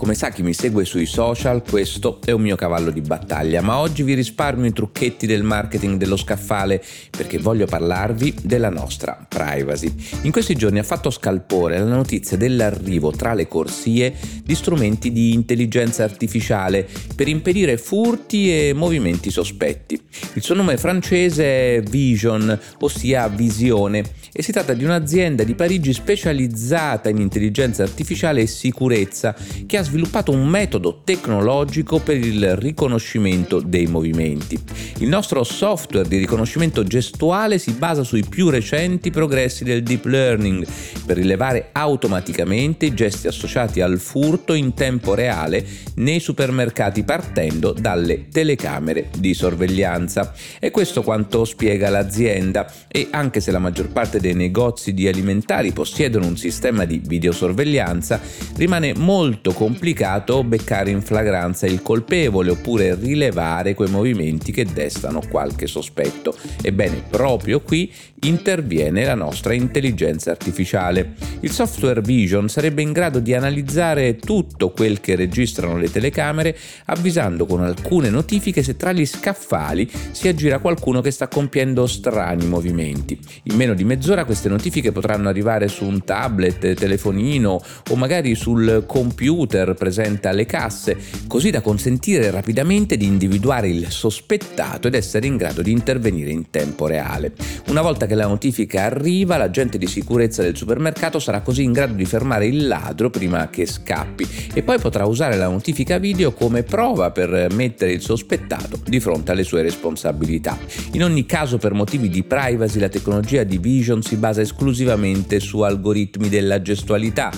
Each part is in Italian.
Come sa chi mi segue sui social, questo è un mio cavallo di battaglia, ma oggi vi risparmio i trucchetti del marketing dello scaffale perché voglio parlarvi della nostra privacy. In questi giorni ha fatto scalpore la notizia dell'arrivo tra le corsie di strumenti di intelligenza artificiale per impedire furti e movimenti sospetti. Il suo nome francese è Vision, ossia visione, e si tratta di un'azienda di Parigi specializzata in intelligenza artificiale e sicurezza che ha sviluppato un metodo tecnologico per il riconoscimento dei movimenti. Il nostro software di riconoscimento gestuale si basa sui più recenti progressi del deep learning per rilevare automaticamente i gesti associati al furto in tempo reale nei supermercati partendo dalle telecamere di sorveglianza. E questo quanto spiega l'azienda e anche se la maggior parte dei negozi di alimentari possiedono un sistema di videosorveglianza, rimane molto complicato beccare in flagranza il colpevole oppure rilevare quei movimenti che destano qualche sospetto. Ebbene, proprio qui interviene la nostra intelligenza artificiale. Il software Vision sarebbe in grado di analizzare tutto quel che registrano le telecamere, avvisando con alcune notifiche se tra gli scaffali si aggira qualcuno che sta compiendo strani movimenti. In meno di mezz'ora queste notifiche potranno arrivare su un tablet, telefonino o magari sul computer presente alle casse, così da consentire rapidamente di individuare il sospettato ed essere in grado di intervenire in tempo reale. Una volta che la notifica arriva, l'agente di sicurezza del supermercato sarà così in grado di fermare il ladro prima che scappi e poi potrà usare la notifica video come prova per mettere il sospettato di fronte alle sue responsabilità. In ogni caso, per motivi di privacy, la tecnologia di Vision si basa esclusivamente su algoritmi della gestualità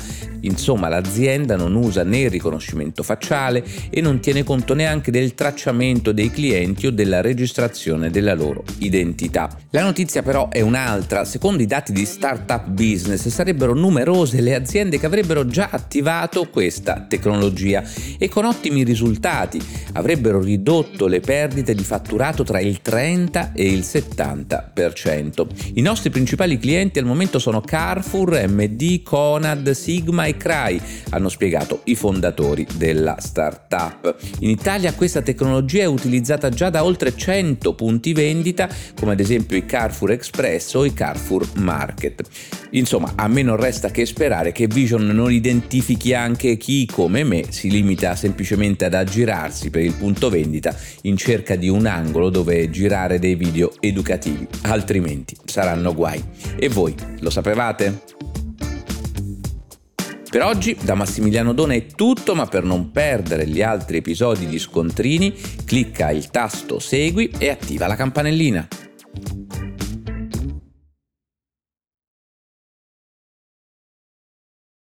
Insomma, l'azienda non usa né il riconoscimento facciale e non tiene conto neanche del tracciamento dei clienti o della registrazione della loro identità. La notizia però è un'altra. Secondo i dati di Startup Business sarebbero numerose le aziende che avrebbero già attivato questa tecnologia e con ottimi risultati. Avrebbero ridotto le perdite di fatturato tra il 30 e il 70%. I nostri principali clienti al momento sono Carrefour, MD, Conad, Sigma CRAI, hanno spiegato i fondatori della startup. In Italia questa tecnologia è utilizzata già da oltre 100 punti vendita, come ad esempio i Carrefour Express o i Carrefour Market. Insomma, a me non resta che sperare che Vision non identifichi anche chi, come me, si limita semplicemente ad aggirarsi per il punto vendita in cerca di un angolo dove girare dei video educativi, altrimenti saranno guai. E voi lo sapevate? Per oggi da Massimiliano Dona è tutto, ma per non perdere gli altri episodi di Scontrini, clicca il tasto Segui e attiva la campanellina.